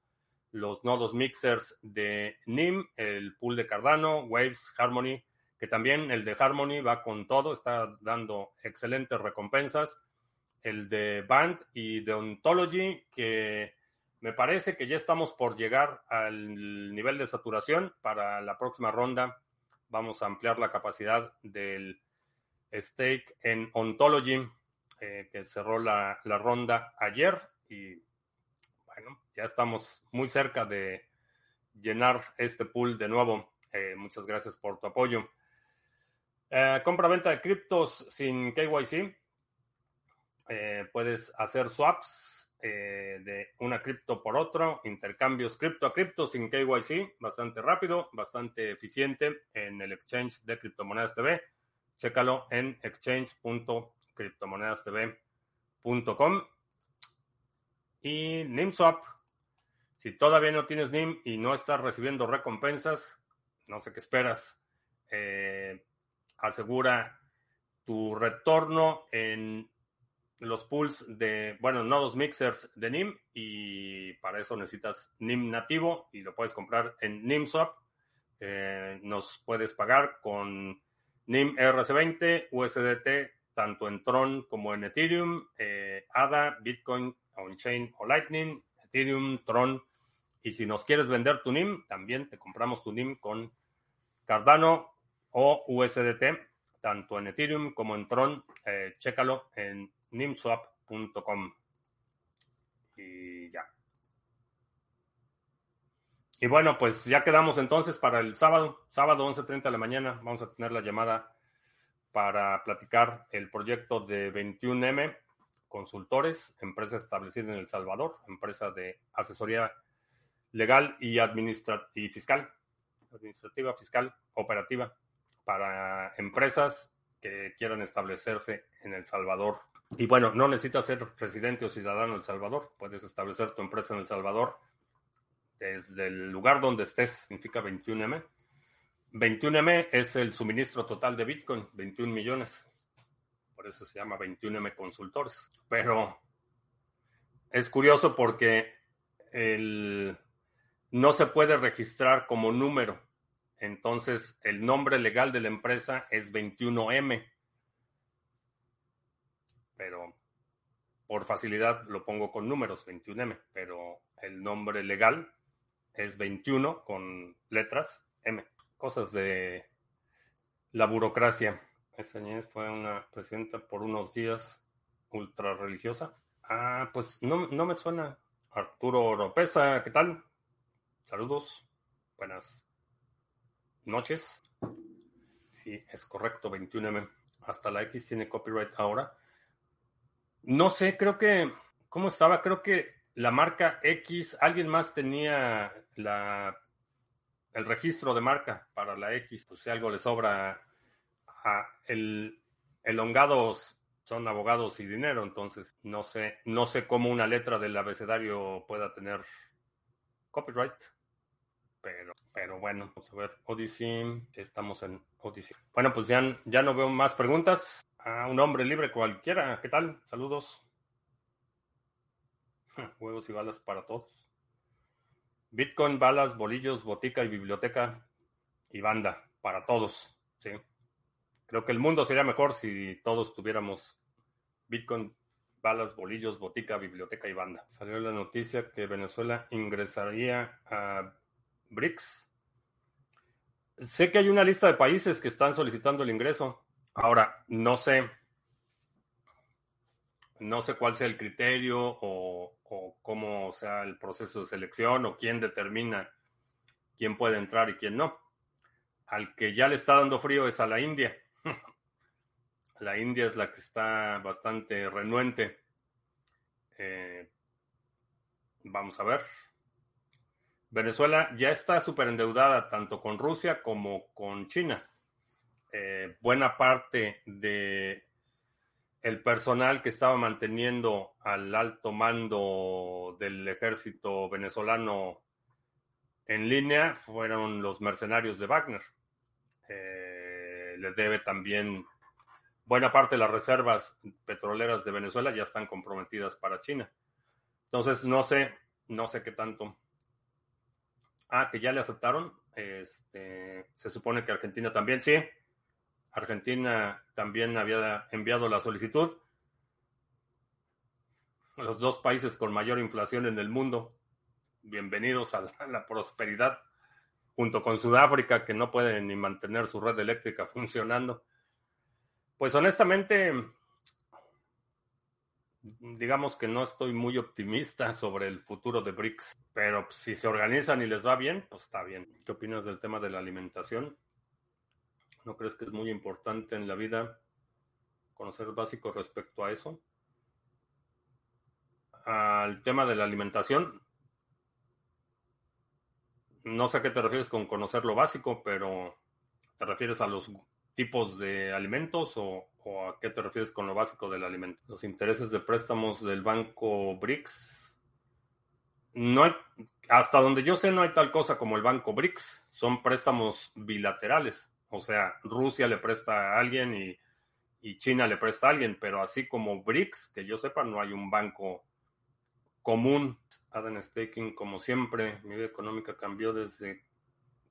los nodos mixers de NIM, el pool de Cardano, Waves, Harmony, que también el de Harmony va con todo, está dando excelentes recompensas. El de Band y de Ontology, que me parece que ya estamos por llegar al nivel de saturación. Para la próxima ronda vamos a ampliar la capacidad del stake en Ontology, eh, que cerró la, ronda ayer. Y bueno, ya estamos muy cerca de llenar este pool de nuevo. Eh, muchas gracias por tu apoyo. Eh, compra-venta de criptos sin KYC. puedes hacer swaps eh, de una cripto por otro, intercambios cripto a cripto sin KYC, bastante rápido, bastante eficiente en el exchange de criptomonedas TV. Chécalo en exchange.criptomonedastv.com. Y NIMSwap, si todavía no tienes NIM y no estás recibiendo recompensas, no sé qué esperas, eh, asegura tu retorno en los pools de, bueno, nodos mixers de NIM y para eso necesitas NIM nativo y lo puedes comprar en NIMSwap. Eh, nos puedes pagar con NIM RC20, USDT, tanto en Tron como en Ethereum, eh, ADA, Bitcoin, OnChain o Lightning, Ethereum, Tron. Y si nos quieres vender tu NIM, también te compramos tu NIM con Cardano o USDT, tanto en Ethereum como en Tron. Eh, chécalo en nimswap.com. Y ya. Y bueno, pues ya quedamos entonces para el sábado, sábado 11.30 de la mañana. Vamos a tener la llamada para platicar el proyecto de 21M Consultores, empresa establecida en El Salvador, empresa de asesoría legal y, y fiscal, administrativa, fiscal, operativa, para empresas que quieran establecerse en El Salvador. Y bueno, no necesitas ser residente o ciudadano de El Salvador. Puedes establecer tu empresa en El Salvador desde el lugar donde estés, significa 21M. 21M es el suministro total de Bitcoin, 21 millones. Por eso se llama 21M Consultores. Pero es curioso porque el, no se puede registrar como número. Entonces, el nombre legal de la empresa es 21M pero por facilidad lo pongo con números, 21M, pero el nombre legal es 21 con letras M. Cosas de la burocracia. Esa niñez fue una presidenta por unos días ultra religiosa. Ah, pues no, no me suena. Arturo Oropesa, ¿qué tal? Saludos. Buenas noches. Sí, es correcto, 21M. Hasta la X tiene copyright ahora. No sé, creo que, ¿cómo estaba? Creo que la marca X, alguien más tenía la, el registro de marca para la X, pues si algo le sobra a el elongados son abogados y dinero, entonces no sé, no sé cómo una letra del abecedario pueda tener copyright. Pero, pero bueno, vamos a ver, Odyssey, estamos en Odyssey. Bueno, pues ya, ya no veo más preguntas a un hombre libre cualquiera. ¿Qué tal? Saludos. Huevos y balas para todos. Bitcoin, balas, bolillos, botica y biblioteca y banda para todos. Sí. Creo que el mundo sería mejor si todos tuviéramos Bitcoin, balas, bolillos, botica, biblioteca y banda. Salió la noticia que Venezuela ingresaría a BRICS. Sé que hay una lista de países que están solicitando el ingreso. Ahora, no sé, no sé cuál sea el criterio o, cómo sea el proceso de selección o quién determina quién puede entrar y quién no. Al que ya le está dando frío es a la India. la India es la que está bastante renuente. Eh, vamos a ver. Venezuela ya está súper endeudada tanto con Rusia como con China. Eh, buena parte de el personal que estaba manteniendo al alto mando del ejército venezolano en línea fueron los mercenarios de Wagner. Eh, le debe también buena parte de las reservas petroleras de Venezuela ya están comprometidas para China. Entonces, no sé, no sé qué tanto. Ah, que ya le aceptaron. Este, se supone que Argentina también, sí. Argentina también había enviado la solicitud. Los dos países con mayor inflación en el mundo. Bienvenidos a la, prosperidad, junto con Sudáfrica, que no puede ni mantener su red eléctrica funcionando. Pues honestamente, digamos que no estoy muy optimista sobre el futuro de BRICS, pero si se organizan y les va bien, pues está bien. ¿Qué opinas del tema de la alimentación? ¿No crees que es muy importante en la vida conocer básicos respecto a eso? Al tema de la alimentación, no sé a qué te refieres con conocer lo básico, pero ¿te refieres a los tipos de alimentos o, a qué te refieres con lo básico del alimento? Los intereses de préstamos del banco BRICS. No hay, hasta donde yo sé, no hay tal cosa como el banco BRICS. Son préstamos bilaterales. O sea, Rusia le presta a alguien y, China le presta a alguien, pero así como BRICS, que yo sepa, no hay un banco común. Adam Staking, como siempre, mi vida económica cambió desde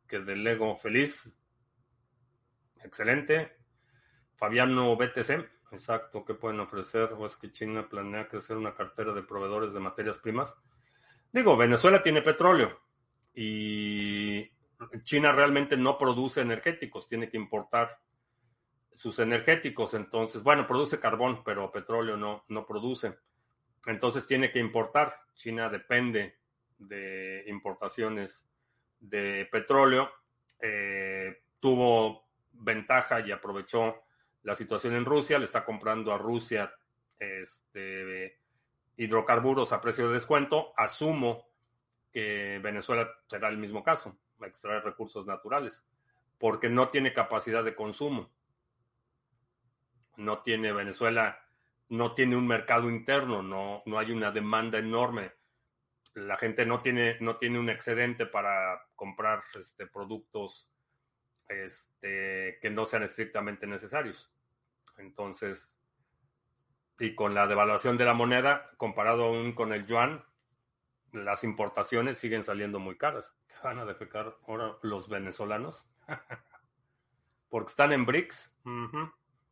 que del Lego feliz Excelente. Fabiano BTC, exacto, ¿qué pueden ofrecer? ¿O es que China planea crecer una cartera de proveedores de materias primas? Digo, Venezuela tiene petróleo y China realmente no produce energéticos, tiene que importar sus energéticos, entonces, bueno, produce carbón, pero petróleo no, no produce. Entonces tiene que importar. China depende de importaciones de petróleo. Eh, tuvo ventaja y aprovechó la situación en Rusia, le está comprando a Rusia este, hidrocarburos a precio de descuento. Asumo que Venezuela será el mismo caso, extraer recursos naturales, porque no tiene capacidad de consumo. No tiene Venezuela, no tiene un mercado interno, no, no hay una demanda enorme. La gente no tiene, no tiene un excedente para comprar este, productos este, que no sean estrictamente necesarios. Entonces, y con la devaluación de la moneda, comparado aún con el yuan, las importaciones siguen saliendo muy caras. ¿Qué van a defecar ahora los venezolanos? Porque están en BRICS.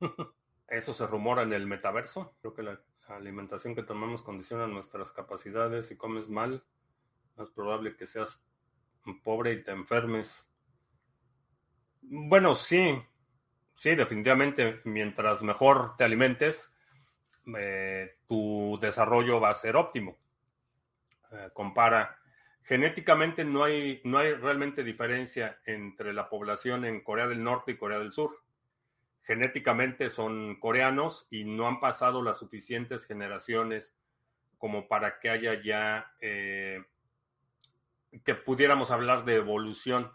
Eso se rumora en el metaverso. Creo que la alimentación que tomamos condiciona nuestras capacidades. Si comes mal, es probable que seas pobre y te enfermes. Bueno, sí, sí, definitivamente, mientras mejor te alimentes, eh, tu desarrollo va a ser óptimo. Eh, compara, genéticamente no hay, no hay realmente diferencia entre la población en Corea del Norte y Corea del Sur. Genéticamente son coreanos y no han pasado las suficientes generaciones como para que haya ya, eh, que pudiéramos hablar de evolución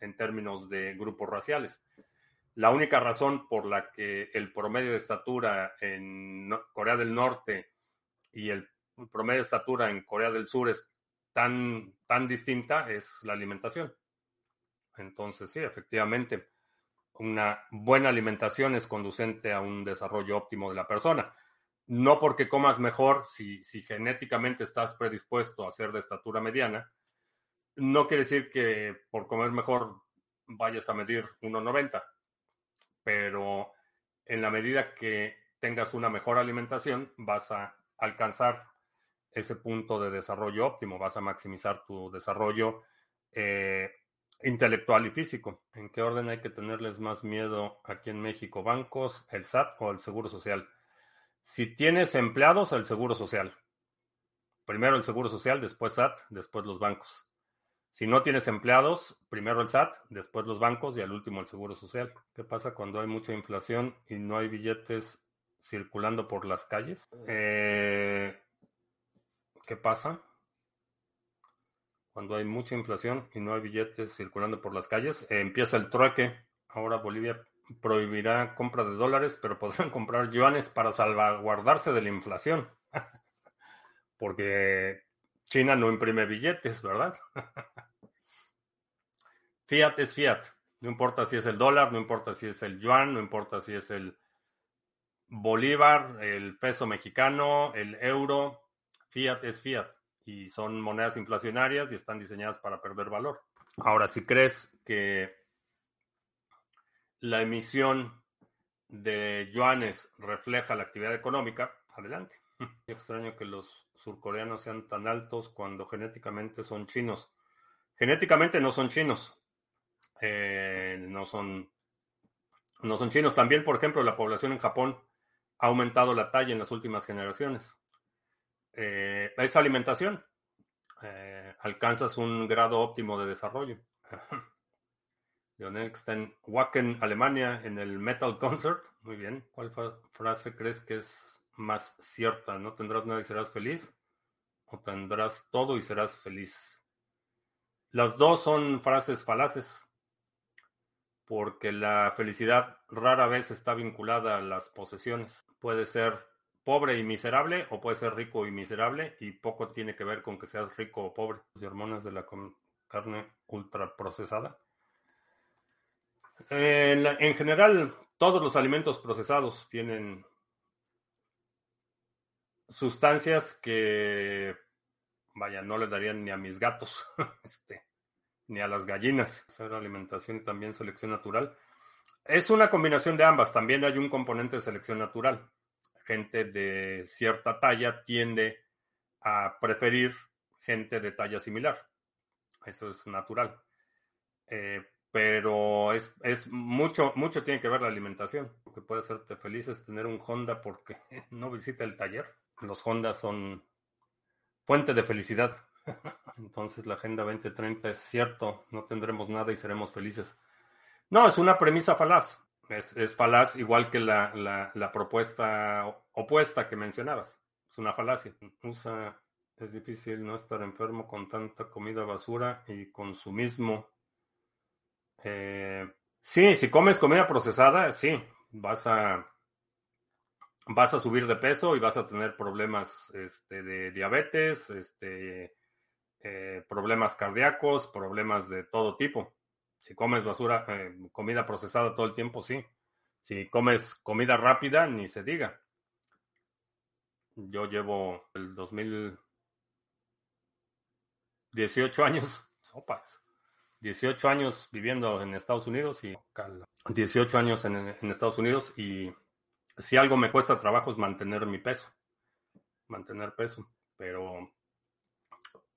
en términos de grupos raciales. La única razón por la que el promedio de estatura en Corea del Norte y el promedio de estatura en Corea del Sur es tan, tan distinta es la alimentación. Entonces, sí, efectivamente, una buena alimentación es conducente a un desarrollo óptimo de la persona. no porque comas mejor, si, si genéticamente estás predispuesto a ser de estatura mediana, no quiere decir que por comer mejor vayas a medir 1,90, pero en la medida que tengas una mejor alimentación, vas a alcanzar ese punto de desarrollo óptimo, vas a maximizar tu desarrollo eh, intelectual y físico. ¿En qué orden hay que tenerles más miedo aquí en México? ¿Bancos, el SAT o el Seguro Social? Si tienes empleados, el Seguro Social. Primero el Seguro Social, después SAT, después los bancos. Si no tienes empleados, primero el SAT, después los bancos y al último el Seguro Social. ¿Qué pasa cuando hay mucha inflación y no hay billetes circulando por las calles? Eh, ¿Qué pasa? Cuando hay mucha inflación y no hay billetes circulando por las calles, eh, empieza el trueque. Ahora Bolivia prohibirá compra de dólares, pero podrán comprar yuanes para salvaguardarse de la inflación. Porque China no imprime billetes, ¿verdad? fiat es fiat. No importa si es el dólar, no importa si es el yuan, no importa si es el bolívar, el peso mexicano, el euro. Fiat es fiat y son monedas inflacionarias y están diseñadas para perder valor. Ahora, si crees que la emisión de yuanes refleja la actividad económica, adelante. Extraño que los surcoreanos sean tan altos cuando genéticamente son chinos. Genéticamente no son chinos. Eh, no son no son chinos. También, por ejemplo, la población en Japón ha aumentado la talla en las últimas generaciones. Eh, es alimentación. Eh, alcanzas un grado óptimo de desarrollo. Lionel en Wacken, Alemania, en el Metal Concert. Muy bien. ¿Cuál frase crees que es más cierta? ¿No tendrás nada y serás feliz? ¿O tendrás todo y serás feliz? Las dos son frases falaces, porque la felicidad rara vez está vinculada a las posesiones. Puede ser pobre y miserable o puede ser rico y miserable y poco tiene que ver con que seas rico o pobre. Y hormonas de la carne ultraprocesada. En, en general, todos los alimentos procesados tienen sustancias que, vaya, no le darían ni a mis gatos, este, ni a las gallinas. Hacer alimentación y también selección natural. Es una combinación de ambas. También hay un componente de selección natural gente de cierta talla tiende a preferir gente de talla similar. Eso es natural. Eh, pero es, es, mucho, mucho tiene que ver la alimentación. Lo que puede hacerte feliz es tener un Honda porque no visita el taller. Los Hondas son fuente de felicidad. Entonces la Agenda 2030 es cierto, no tendremos nada y seremos felices. No, es una premisa falaz. Es, falaz, igual que la, propuesta opuesta que mencionabas. Es una falacia. Usa, es difícil no estar enfermo con tanta comida basura y consumismo. Eh, sí, si comes comida procesada, sí, vas a vas a subir de peso y vas a tener problemas este, de diabetes, este, eh, problemas cardíacos, problemas de todo tipo. Si comes basura, eh, comida procesada todo el tiempo, sí. Si comes comida rápida, ni se diga. Yo llevo el 2018 años, sopas, 18 años viviendo en Estados Unidos y 18 años en, Estados Unidos y si algo me cuesta trabajo es mantener mi peso, mantener peso, pero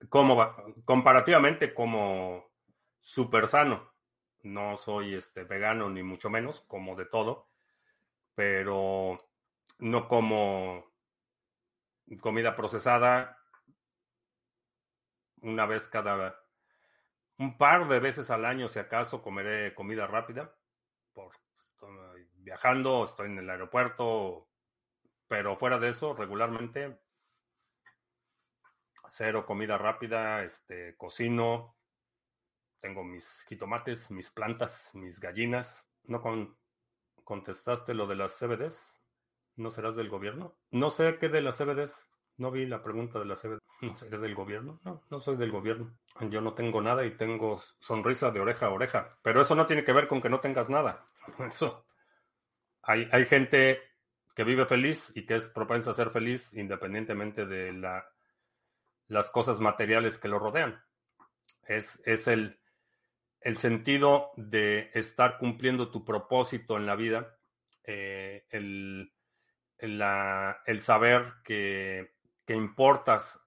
como comparativamente como súper sano. No soy este vegano ni mucho menos, como de todo, pero no como comida procesada una vez cada un par de veces al año si acaso comeré comida rápida por estoy viajando, estoy en el aeropuerto, pero fuera de eso regularmente cero comida rápida, este cocino, tengo mis jitomates, mis plantas, mis gallinas. ¿No contestaste lo de las CBDs? ¿No serás del gobierno? No sé qué de las CBDs. No vi la pregunta de las CBDs. ¿No seré del gobierno? No, no soy del gobierno. Yo no tengo nada y tengo sonrisa de oreja a oreja. Pero eso no tiene que ver con que no tengas nada. Eso. Hay, hay gente que vive feliz y que es propensa a ser feliz independientemente de la, las cosas materiales que lo rodean. Es, es el, el sentido de estar cumpliendo tu propósito en la vida, eh, el, el, saber que, que importas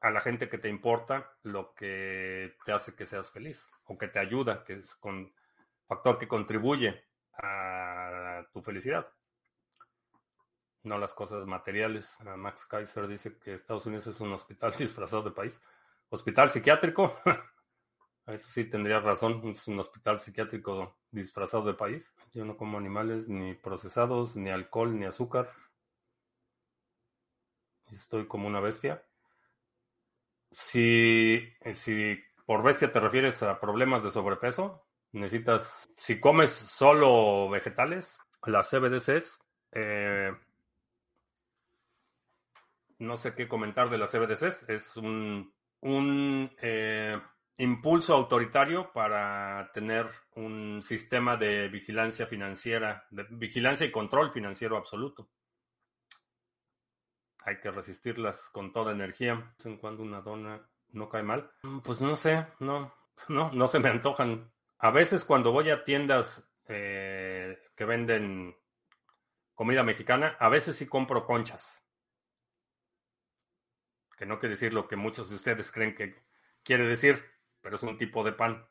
a la gente que te importa lo que te hace que seas feliz o que te ayuda, que es un factor que contribuye a tu felicidad. No las cosas materiales. Max Kaiser dice que Estados Unidos es un hospital disfrazado de país. ¿Hospital psiquiátrico? Eso sí tendría razón. Es un hospital psiquiátrico disfrazado de país. Yo no como animales ni procesados, ni alcohol, ni azúcar. Estoy como una bestia. Si, si por bestia te refieres a problemas de sobrepeso, necesitas, si comes solo vegetales, las CBDCs, eh, no sé qué comentar de las CBDCs, es un, un eh, impulso autoritario para tener un sistema de vigilancia financiera, de vigilancia y control financiero absoluto hay que resistirlas con toda energía. De vez en cuando una dona no cae mal. Pues no sé, no, no, no se me antojan. A veces cuando voy a tiendas eh, que venden comida mexicana, a veces sí compro conchas. Que no quiere decir lo que muchos de ustedes creen que quiere decir, pero es un tipo de pan.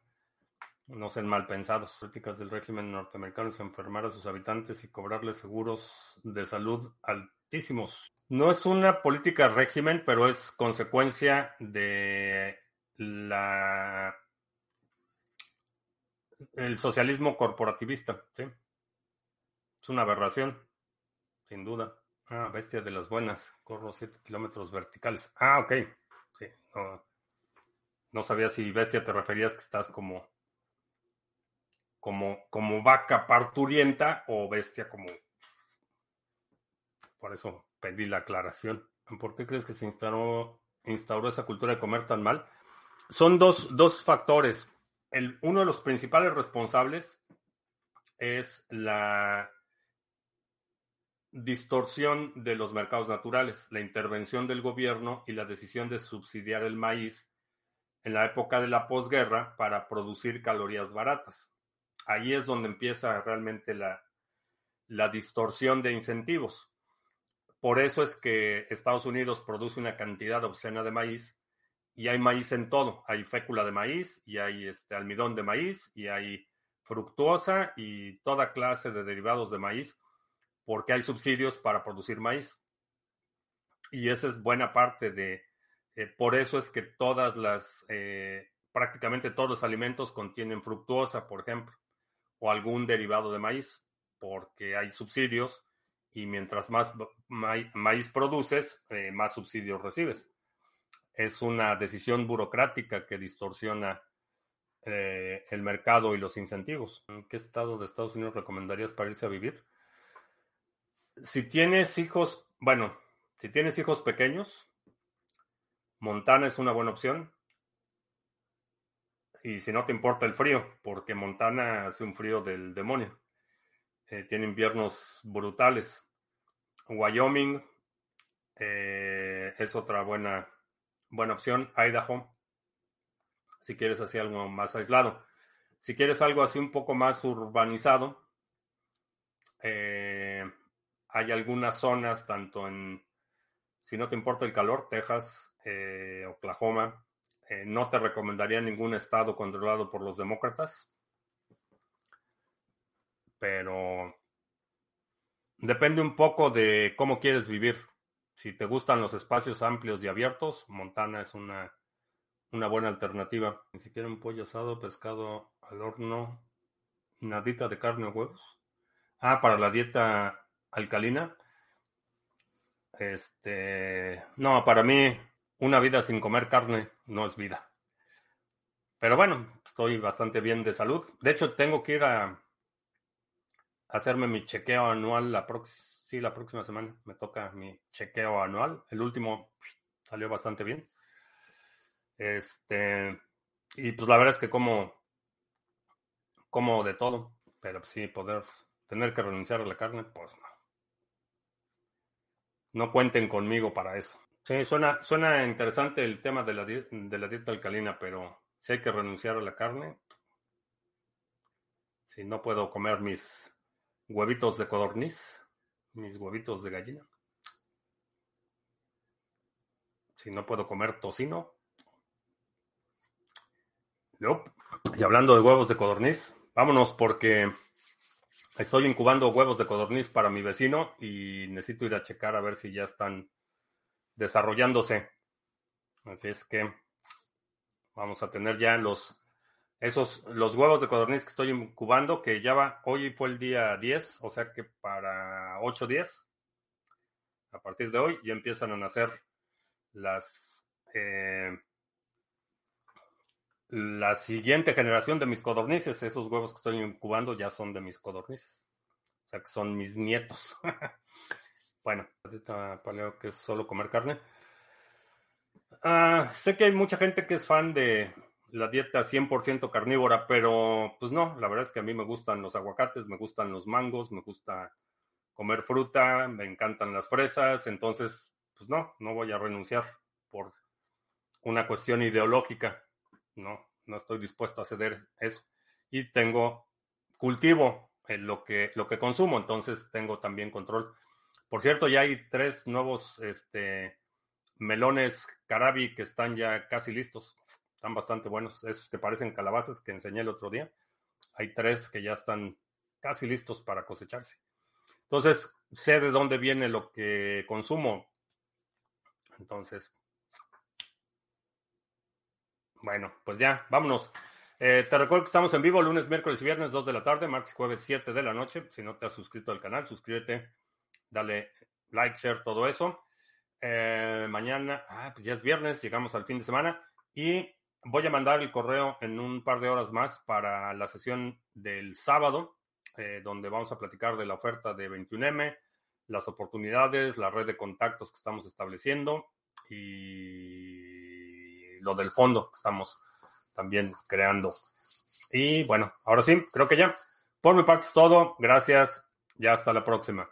No sean mal pensados. Políticas del régimen norteamericano es enfermar a sus habitantes y cobrarles seguros de salud altísimos. No es una política régimen, pero es consecuencia de la el socialismo corporativista, ¿sí? Es una aberración, sin duda. Ah, bestia de las buenas. Corro 7 kilómetros verticales. Ah, ok. Sí, no, no, sabía si bestia te referías que estás como, como, como vaca parturienta o bestia como. Por eso pedí la aclaración. ¿Por qué crees que se instauró, instauró esa cultura de comer tan mal? Son dos, dos factores. El, uno de los principales responsables es la distorsión de los mercados naturales, la intervención del gobierno y la decisión de subsidiar el maíz en la época de la posguerra para producir calorías baratas. Ahí es donde empieza realmente la, la distorsión de incentivos. Por eso es que Estados Unidos produce una cantidad obscena de maíz y hay maíz en todo. Hay fécula de maíz y hay este almidón de maíz y hay fructuosa y toda clase de derivados de maíz porque hay subsidios para producir maíz. Y esa es buena parte de, eh, por eso es que todas las, eh, prácticamente todos los alimentos contienen fructuosa, por ejemplo, o algún derivado de maíz, porque hay subsidios y mientras más maíz produces, eh, más subsidios recibes. Es una decisión burocrática que distorsiona el mercado y los incentivos. ¿En qué estado de Estados Unidos recomendarías para irse a vivir? Si tienes hijos, bueno, si tienes hijos pequeños, Montana es una buena opción. Y si no te importa el frío, porque Montana hace un frío del demonio. Eh, tiene inviernos brutales. Wyoming eh, es otra buena, buena opción. Idaho, si quieres así algo más aislado. Si quieres algo así un poco más urbanizado, eh, hay algunas zonas, tanto en, si no te importa el calor, Texas, Oklahoma. no te recomendaría ningún estado controlado por los demócratas pero depende un poco de cómo quieres vivir. Si te gustan los espacios amplios y abiertos, Montana es una, una buena alternativa. Ni siquiera un pollo asado, pescado al horno, nadita de carne o huevos. Ah, para la dieta alcalina. Este, no, para mí una vida sin comer carne no es vida. Pero bueno, estoy bastante bien de salud. De hecho, tengo que ir a, hacerme mi chequeo anual la próxima. Semana me toca mi chequeo anual. El último salió bastante bien. Este, y pues la verdad es que como, como de todo, pero sí poder tener que renunciar a la carne, pues no. No cuenten conmigo para eso. Sí, suena, suena interesante el tema de la, de la dieta alcalina, pero si hay que renunciar a la carne, si no puedo comer mis huevitos de codorniz, mis huevitos de gallina, si no puedo comer tocino, y hablando de huevos de codorniz, vámonos porque estoy incubando huevos de codorniz para mi vecino y necesito ir a checar a ver si ya están desarrollándose. Así es que vamos a tener ya los esos los huevos de codorniz que estoy incubando que ya va hoy fue el día 10, o sea que para 8 días a partir de hoy ya empiezan a nacer las eh, la siguiente generación de mis codornices, esos huevos que estoy incubando ya son de mis codornices. O sea que son mis nietos. bueno, paleo que es solo comer carne. Ah, sé que hay mucha gente que es fan de la dieta 100% carnívora, pero pues no, la verdad es que a mí me gustan los aguacates, me gustan los mangos, me gusta comer fruta, me encantan las fresas, entonces pues no, no voy a renunciar por una cuestión ideológica no, no estoy dispuesto a ceder eso. Y tengo cultivo en lo que, lo que consumo, entonces tengo también control. Por cierto, ya hay tres nuevos este, melones carabi que están ya casi listos. Están bastante buenos. Esos que parecen calabazas que enseñé el otro día. Hay tres que ya están casi listos para cosecharse. Entonces, sé de dónde viene lo que consumo. Entonces, bueno, pues ya, vámonos. Eh, te recuerdo que estamos en vivo lunes, miércoles y viernes, 2 de la tarde, martes y jueves, 7 de la noche. Si no te has suscrito al canal, suscríbete, dale like, share, todo eso. Eh, mañana, ah, pues ya es viernes, llegamos al fin de semana y voy a mandar el correo en un par de horas más para la sesión del sábado, eh, donde vamos a platicar de la oferta de 21M, las oportunidades, la red de contactos que estamos estableciendo y lo del fondo que estamos también creando. Y bueno, ahora sí, creo que ya. Por mi parte es todo. Gracias. Ya hasta la próxima.